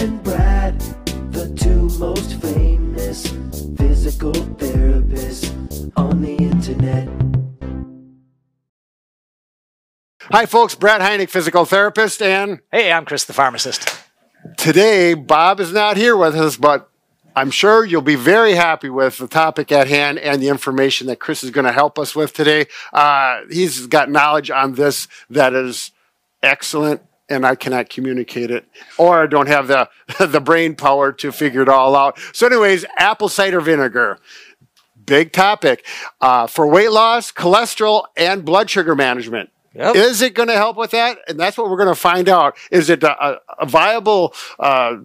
and Brad, the two most famous physical therapists on the internet. Hi, folks. Brad Heineck, physical therapist, and Hey, I'm Chris the pharmacist. today Bob is not here with us, but I'm sure you'll be very happy with the topic at hand and the information that Chris is going to help us with today. Uh, he's got knowledge on this that is excellent, and I cannot communicate it, or I don't have the the brain power to figure it all out. So, anyways, apple cider vinegar. Big topic uh, for weight loss, cholesterol, and blood sugar management. Yep. Is it going to help with that? And that's what we're going to find out. Is it a, a- a viable uh,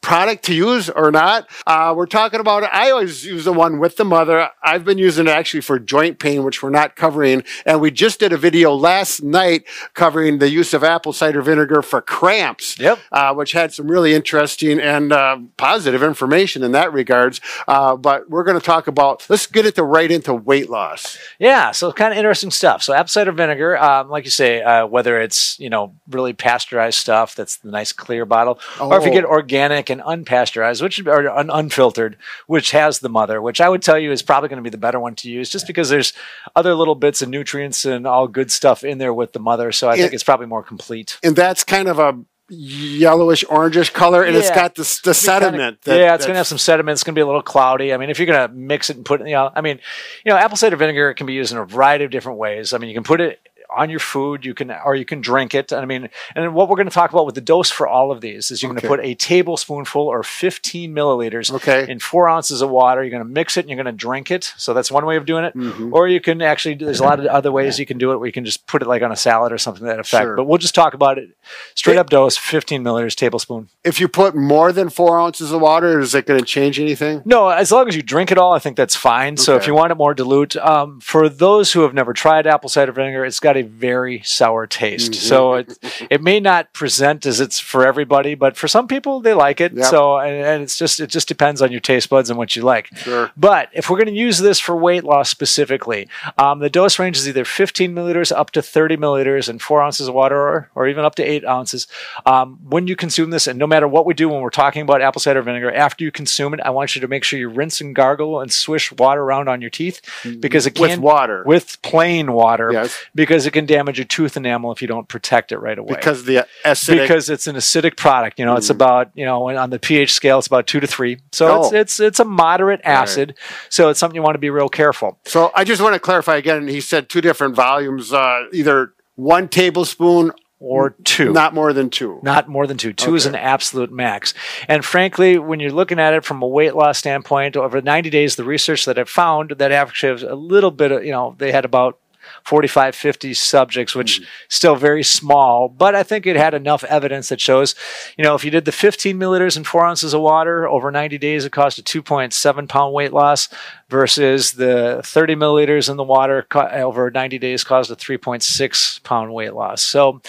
product to use or not? Uh, we're talking about. I always use the one with the mother. I've been using it actually for joint pain, which we're not covering. And we just did a video last night covering the use of apple cider vinegar for cramps, Yep. uh, which had some really interesting and uh, positive information in that regards. Uh, but we're going to talk about, let's get into right into weight loss. Yeah, so kind of interesting stuff. So apple cider vinegar, um, like you say, uh, whether it's you know really pasteurized stuff that's the nice clear bottle, or if you Oh. get organic and unpasteurized, which or un- unfiltered, which has the mother, which I would tell you is probably going to be the better one to use, just because there's other little bits of nutrients and all good stuff in there with the mother. So I think It- it's probably more complete. and that's kind of a yellowish orangish color and it's got the, the Kinda- sediment that, yeah, it's going to have some sediment. It's going to be a little cloudy. I mean, if you're going to mix it and put it, you know, I mean, you know, apple cider vinegar can be used in a variety of different ways. I mean, you can put it on your food, you can, or you can drink it. I mean, and what we're going to talk about with the dose for all of these is you're Okay. going to put a tablespoonful or 15 milliliters Okay. in four ounces of water. You're going to mix it and you're going to drink it. So that's one way of doing it. Mm-hmm. Or you can actually, there's a lot of other ways you can do it where you can just put it like on a salad or something to that effect. Sure. But we'll just talk about it straight up dose, 15 milliliters, tablespoon. if you put more than four ounces of water is it going to change anything No, as long as you drink it all, I think that's fine. So if you want it more dilute, um, for those who have never tried apple cider vinegar, it's got a very sour taste. Mm-hmm. So it it may not present as it's for everybody, but for some people they like it. Yep. So and, and it's just it just depends on your taste buds and what you like. Sure. But if we're going to use this for weight loss specifically, um, the dose range is either 15 milliliters up to 30 milliliters and four ounces of water, or, or even up to eight ounces. Um, when you consume this, and no matter what we do when we're talking about apple cider vinegar, after you consume it, I want you to make sure you rinse and gargle and swish water around on your teeth because it With water. with plain water Yes. because it can damage your tooth enamel if you don't protect it right away because the acidic because it's an acidic product. You know, it's about you know on the pH scale, it's about two to three. So Oh. it's it's it's a moderate acid. So it's something you want to be real careful. so i just want to clarify again he said two different volumes uh, either one tablespoon Or two. not more than two Not more than two. Two is an absolute max. And frankly, when you're looking at it from a weight loss standpoint, over 90 days, the research that I've found that actually has a little bit of, you know, they had about 45, 50 subjects, which still very small, but I think it had enough evidence that shows, you know, if you did the 15 milliliters and four ounces of water over 90 days, it caused a 2.7 pound weight loss versus the 30 milliliters in the water over 90 days caused a 3.6 pound weight loss. So,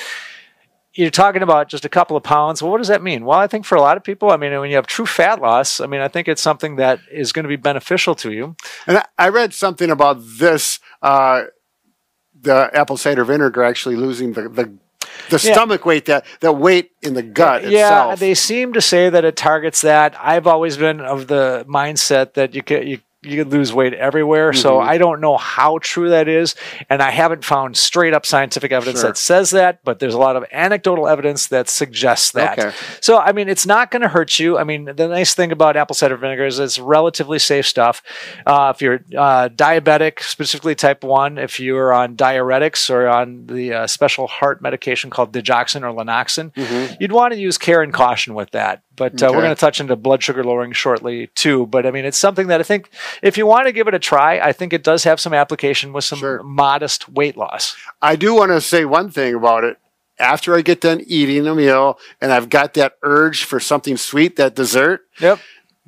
you're talking about just a couple of pounds. Well, what does that mean? Well, I think for a lot of people, I mean, when you have true fat loss, I mean, I think it's something that is going to be beneficial to you. and I, I read something about this uh, the apple cider vinegar actually losing the the, the Yeah. stomach weight that the weight in the gut yeah, itself they seem to say that it targets that. I've always been of the mindset that you can you you could lose weight everywhere. So Mm-hmm. I don't know how true that is, and I haven't found straight up scientific evidence Sure. that says that. But there's a lot of anecdotal evidence that suggests that. Okay. So I mean, it's not going to hurt you. I mean, the nice thing about apple cider vinegar is it's relatively safe stuff. Uh, if you're uh, diabetic, specifically type one, if you're on diuretics or on the uh, special heart medication called digoxin or lanoxin, you'd want to use care and caution with that. But uh. Okay. we're going to touch into blood sugar lowering shortly too. But I mean, it's something that I think if you want to give it a try, I think it does have some application with some Sure. modest weight loss. I do want to say one thing about it. After I get done eating a meal and I've got that urge for something sweet, that dessert, Yep.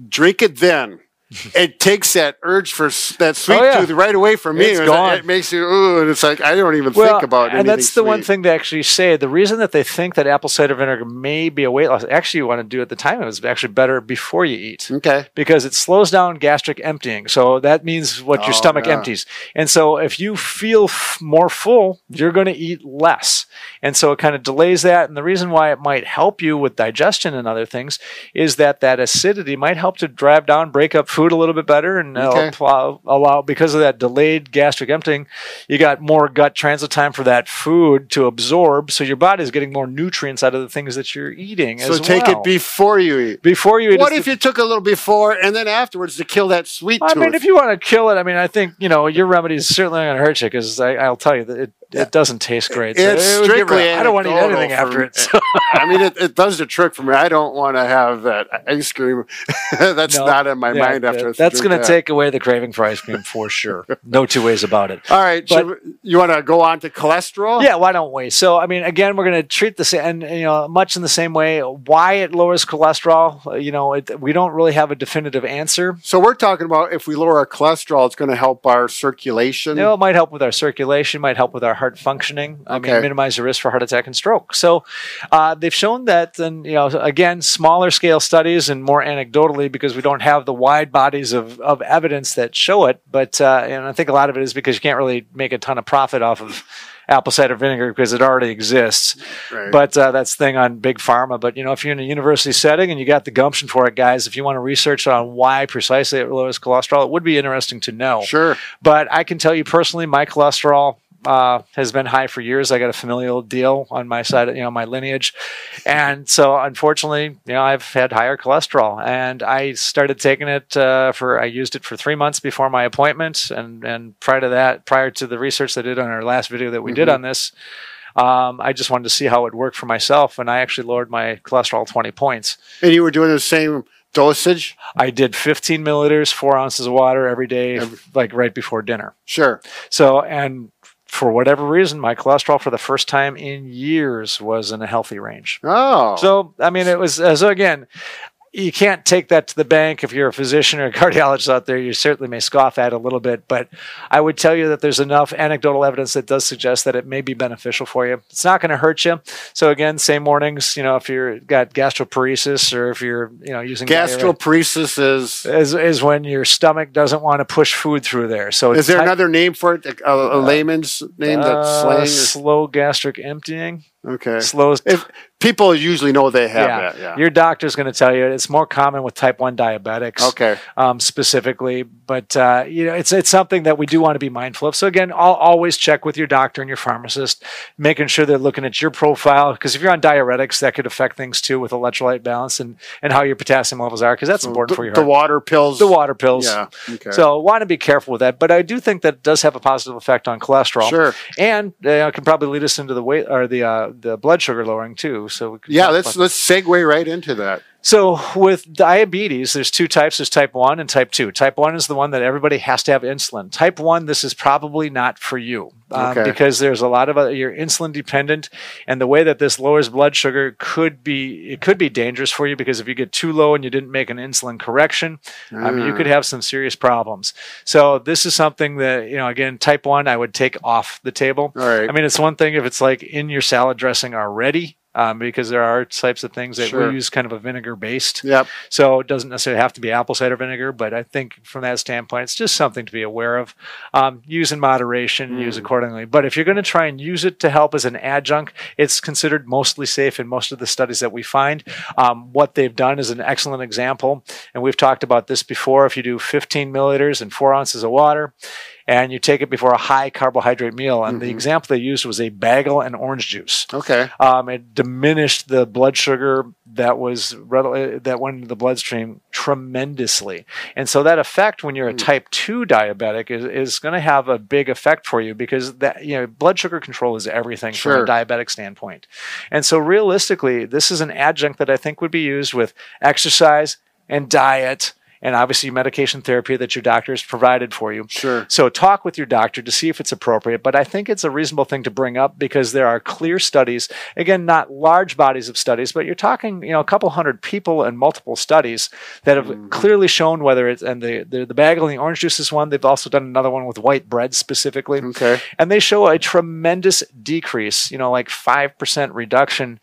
drink it then. it takes that urge for that sweet Oh, yeah. tooth right away from me. It's It- gone. It makes you ooh, and it's like I don't even think about anything and that's the one thing they actually say. The reason that they think that apple cider vinegar may be a weight loss, actually, you want to do at the time it was actually better before you eat Okay. because it slows down gastric emptying. So that means what Oh, your stomach yeah. empties. And so if you feel f- more full, you're going to eat less. And so it kind of delays that. And the reason why it might help you with digestion and other things is that that acidity might help to drive down, break up food a little bit better, and Okay. allow, allow because of that delayed gastric emptying, you got more gut transit time for that food to absorb. So your body is getting more nutrients out of the things that you're eating. So take well. it before you eat. before you eat. What if the- you took a little before and then afterwards to kill that sweet I tooth? mean, if you want to kill it, I mean, I think you know your remedy is certainly not going to hurt you because I'll tell you that it, it doesn't taste great. So It's it strictly I don't want to eat anything after me. it. So. I mean, it, it does the trick for me. I don't want to have that ice cream. that's No. not in my Yeah, mind after. that- that's going to take away the craving for ice cream for sure. No two ways about it. All right, but- we- you want to go on to cholesterol? Yeah, why don't we? So, I mean, again, we're going to treat the same, and you know, much in the same way. Why it lowers cholesterol? You know, it, we don't really have a definitive answer. So we're talking about if we lower our cholesterol, it's going to help our circulation. You know, it might help with our circulation, might help with our heart functioning. I Okay. mean, minimize the risk for heart attack and stroke. So, uh, they've shown that, and you know, again, smaller scale studies and more anecdotally because we don't have the wide bodies of, of evidence that show it. But uh, and I think a lot of it is because you can't really make a ton of profit off of apple cider vinegar because it already exists. Right. But uh, that's the thing on big pharma. But you know, if you're in a university setting and you got the gumption for it, guys, if you want to research on why precisely it lowers cholesterol, it would be interesting to know. sure. But I can tell you personally, my cholesterol uh, has been high for years. I got a familial deal on my side, you know, my lineage, and so unfortunately, you know, I've had higher cholesterol, and I started taking it uh, for. I used it for three months before my appointment, and and prior to that, prior to the research I did on our last video that we did Mhm. on this. Um, I just wanted to see how it worked for myself, and I actually lowered my cholesterol 20 points. And you were doing the same dosage? I did 15 milliliters, four ounces of water every day, Every- like right before dinner. Sure. So, and for whatever reason, my cholesterol for the first time in years was in a healthy range. Oh. So, I mean, it was, so again, you can't take that to the bank if you're a physician or a cardiologist out there. You certainly may scoff at it a little bit, but I would tell you that there's enough anecdotal evidence that does suggest that it may be beneficial for you. It's not going to hurt you. So again, same mornings, you know, if you're got gastroparesis or if you're, you know, using gastroparesis is. is, is when your stomach doesn't want to push food through there. So Is there type- another name for it? A, a layman's name that's uh, slang? slow gastric emptying. Okay. Slow. If people usually know they have yeah. that. Yeah. Your doctor's going to tell you it's more common with type one diabetics. okay. Um, specifically, but uh, you know, it's it's something that we do want to be mindful of. So again, I'll always check with your doctor and your pharmacist, making sure they're looking at your profile because if you're on diuretics, that could affect things too with electrolyte balance and and how your potassium levels are because that's important the, for your the water pills. the water pills. Yeah. Okay. So want to be careful with that, but I do think that it does have a positive effect on cholesterol. Sure. and uh, it can probably lead us into the weight or the uh, the blood sugar lowering too. So we Yeah. Let's let's segue right into that. So with diabetes, there's two types. There's type one and type two. Type one is the one that everybody has to have insulin. Type one, this is probably not for you um, Okay. because there's a lot of other, you're insulin dependent, and the way that this lowers blood sugar could be it could be dangerous for you because if you get too low and you didn't make an insulin correction, I mean, you could have some serious problems. So this is something that you know, again, type one, I would take off the table. All right. I mean, it's one thing if it's like in your salad dressing already, um, because there are types of things that Sure. we use kind of a vinegar based. Yep. So it doesn't necessarily have to be apple cider vinegar, but I think from that standpoint, it's just something to be aware of. Um, use in moderation, use Mm. accordingly. But if you're going to try and use it to help as an adjunct, it's considered mostly safe in most of the studies that we find. Um, what they've done is an excellent example, and we've talked about this before. If you do 15 milliliters and four ounces of water, and you take it before a high carbohydrate meal, and the Mhm. example they used was a bagel and orange juice Okay. um, it diminished the blood sugar that was readily, that went into the bloodstream tremendously. And so that effect when you're a Mm. type 2 diabetic is, is going to have a big effect for you because that you know blood sugar control is everything Sure. from a diabetic standpoint. And so realistically, this is an adjunct that I think would be used with exercise and diet and obviously medication therapy that your doctor has provided for you. Sure. So talk with your doctor to see if it's appropriate. But I think it's a reasonable thing to bring up because there are clear studies. Again, not large bodies of studies, but you're talking, you know, a couple hundred people and multiple studies that have Mm-hmm. clearly shown whether it's and the the, the bagel and the orange juice is one. They've also done another one with white bread specifically. Okay. And they show a tremendous decrease, you know, like 5% reduction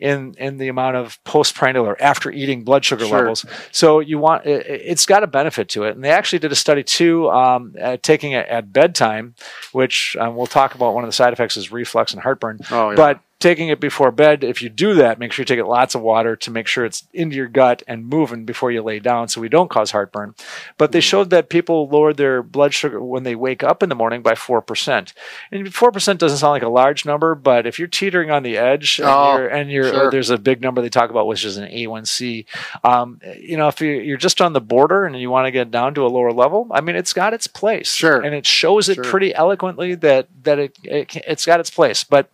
in in the amount of postprandial or after eating blood sugar Sure. levels. So you want it, it's got a benefit to it. And they actually did a study too, um, uh, taking it at bedtime, which um, we'll talk about. One of the side effects is reflux and heartburn. Oh, yeah. But taking it before bed, if you do that, make sure you take it lots of water to make sure it's into your gut and moving before you lay down, so we don't cause heartburn. But they showed that people lowered their blood sugar when they wake up in the morning by four percent. And four percent doesn't sound like a large number, but if you're teetering on the edge and Oh, you're, and you're sure. there's a big number they talk about, which is an A1C. Um, you know, if you- you're just on the border and you want to get down to a lower level, I mean, it's got its place, Sure. and it shows it Sure. pretty eloquently that that it, it, it's got its place. But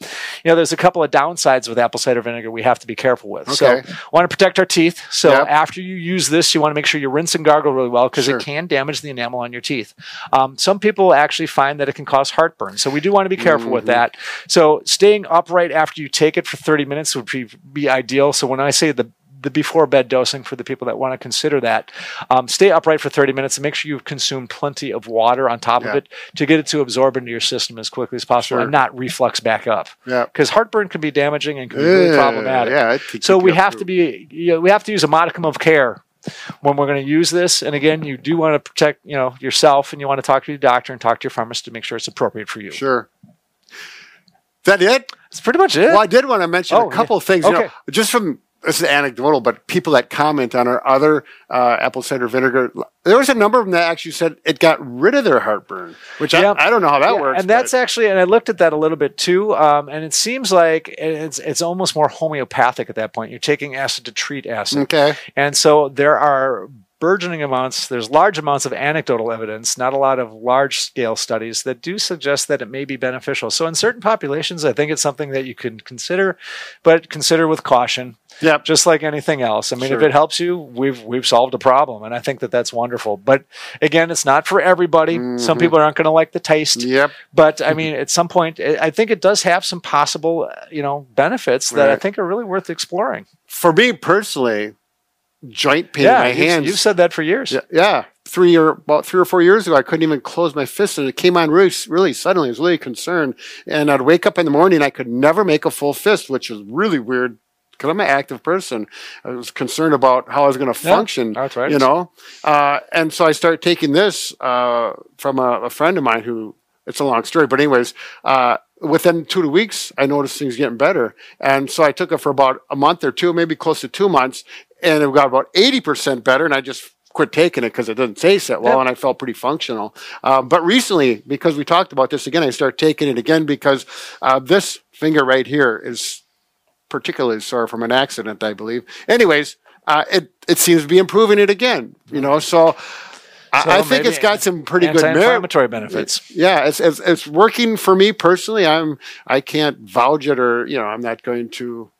you know, there's a couple of downsides with apple cider vinegar we have to be careful with. So, want to protect our teeth. So Yep. after you use this, you want to make sure you rinse and gargle really well because Sure. it can damage the enamel on your teeth. Um, some people actually find that it can cause heartburn, so we do want to be careful with Mm-hmm. that. So staying upright after you take it for 30 minutes would be, be ideal. So when I say the the before bed dosing for the people that want to consider that. Um, stay upright for 30 minutes and make sure you consume plenty of water on top Yeah. of it to get it to absorb into your system as quickly as possible Sure. and not reflux back up. Yeah. Because heartburn can be damaging and can be really problematic. Yeah. So we have through- to be, you know, we have to use a modicum of care when we're going to use this. And again, you do want to protect, you know, yourself, and you want to talk to your doctor and talk to your pharmacist to make sure it's appropriate for you. Sure. Is that it? That's pretty much it. Well, I did want to mention Oh, a couple yeah. of things. You know, Okay. just from this is anecdotal, but people that comment on our other uh, apple cider vinegar, there was a number of them that actually said it got rid of their heartburn, which Yeah. I, I don't know how that Yeah, works. And that's but- actually, and I looked at that a little bit too, um, and it seems like it's it's almost more homeopathic at that point. You're taking acid to treat acid, okay. and so there are burgeoning amounts. There's large amounts of anecdotal evidence, not a lot of large scale studies that do suggest that it may be beneficial. So in certain populations, I think it's something that you can consider, but consider with caution. Yep. just like anything else. I mean, if it helps you, we've we've solved a problem, and I think that that's wonderful. But again, it's not for everybody. Mm-hmm. Some people aren't going to like the taste. Yep. But I mean, at some point, I I think it does have some possible, uh, you know, benefits that I think are really worth exploring. For me personally, joint pain in yeah, my you've, hands. you've said that for years. Yeah, yeah. Three or about three or four years ago, I couldn't even close my fist, and it came on really, really suddenly. I was really concerned, and I'd wake up in the morning, I could never make a full fist, which was really weird because I'm an active person. I was concerned about how I was going to Yeah, that's right. You know, uh, and so I started taking this uh, from a, a friend of mine who. It's a long story, but anyways, uh, within two weeks, I noticed things getting better, and so I took it for about a month or two, maybe close to two months, and it got about eighty percent better, and I just quit taking it because it doesn't taste that well, Yeah. and I felt pretty functional. Um, but recently, because we talked about this again, I started taking it again because uh, this finger right here is particularly sore from an accident, I believe. Anyways, uh, it it seems to be improving it again. You know, so. So I, I think it's got some pretty good merit. anti-inflammatory benefits. Yeah, it's, it's it's working for me personally. I'm I can't vouch it or you know I'm not going to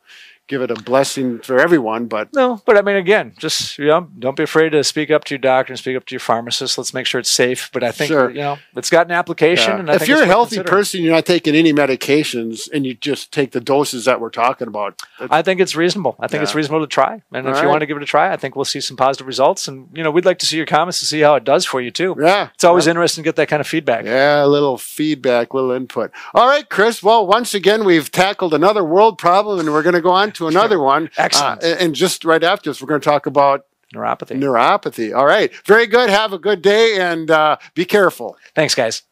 give it a blessing for everyone, but No, but I mean, again, just you know, don't be afraid to speak up to your doctor and speak up to your pharmacist. Let's make sure it's safe. But I think Sure. you know, it's got an application. Yeah. And I if you're a healthy person, you're not taking any medications, and you just take the doses that we're talking about. I think it's reasonable. I think it's reasonable to try. And All if you right. want to give it a try, I think we'll see some positive results. And you know, we'd like to see your comments to see how it does for you too. yeah, It's always interesting to get that kind of feedback. Yeah, a little feedback, little input. All right, Chris. Well, once again, we've tackled another world problem, and we're going to go on to another one. Excellent. Uh, and just right after this, we're going to talk about Neuropathy. neuropathy. All right. Very good. Have a good day, and uh, be careful. Thanks, guys.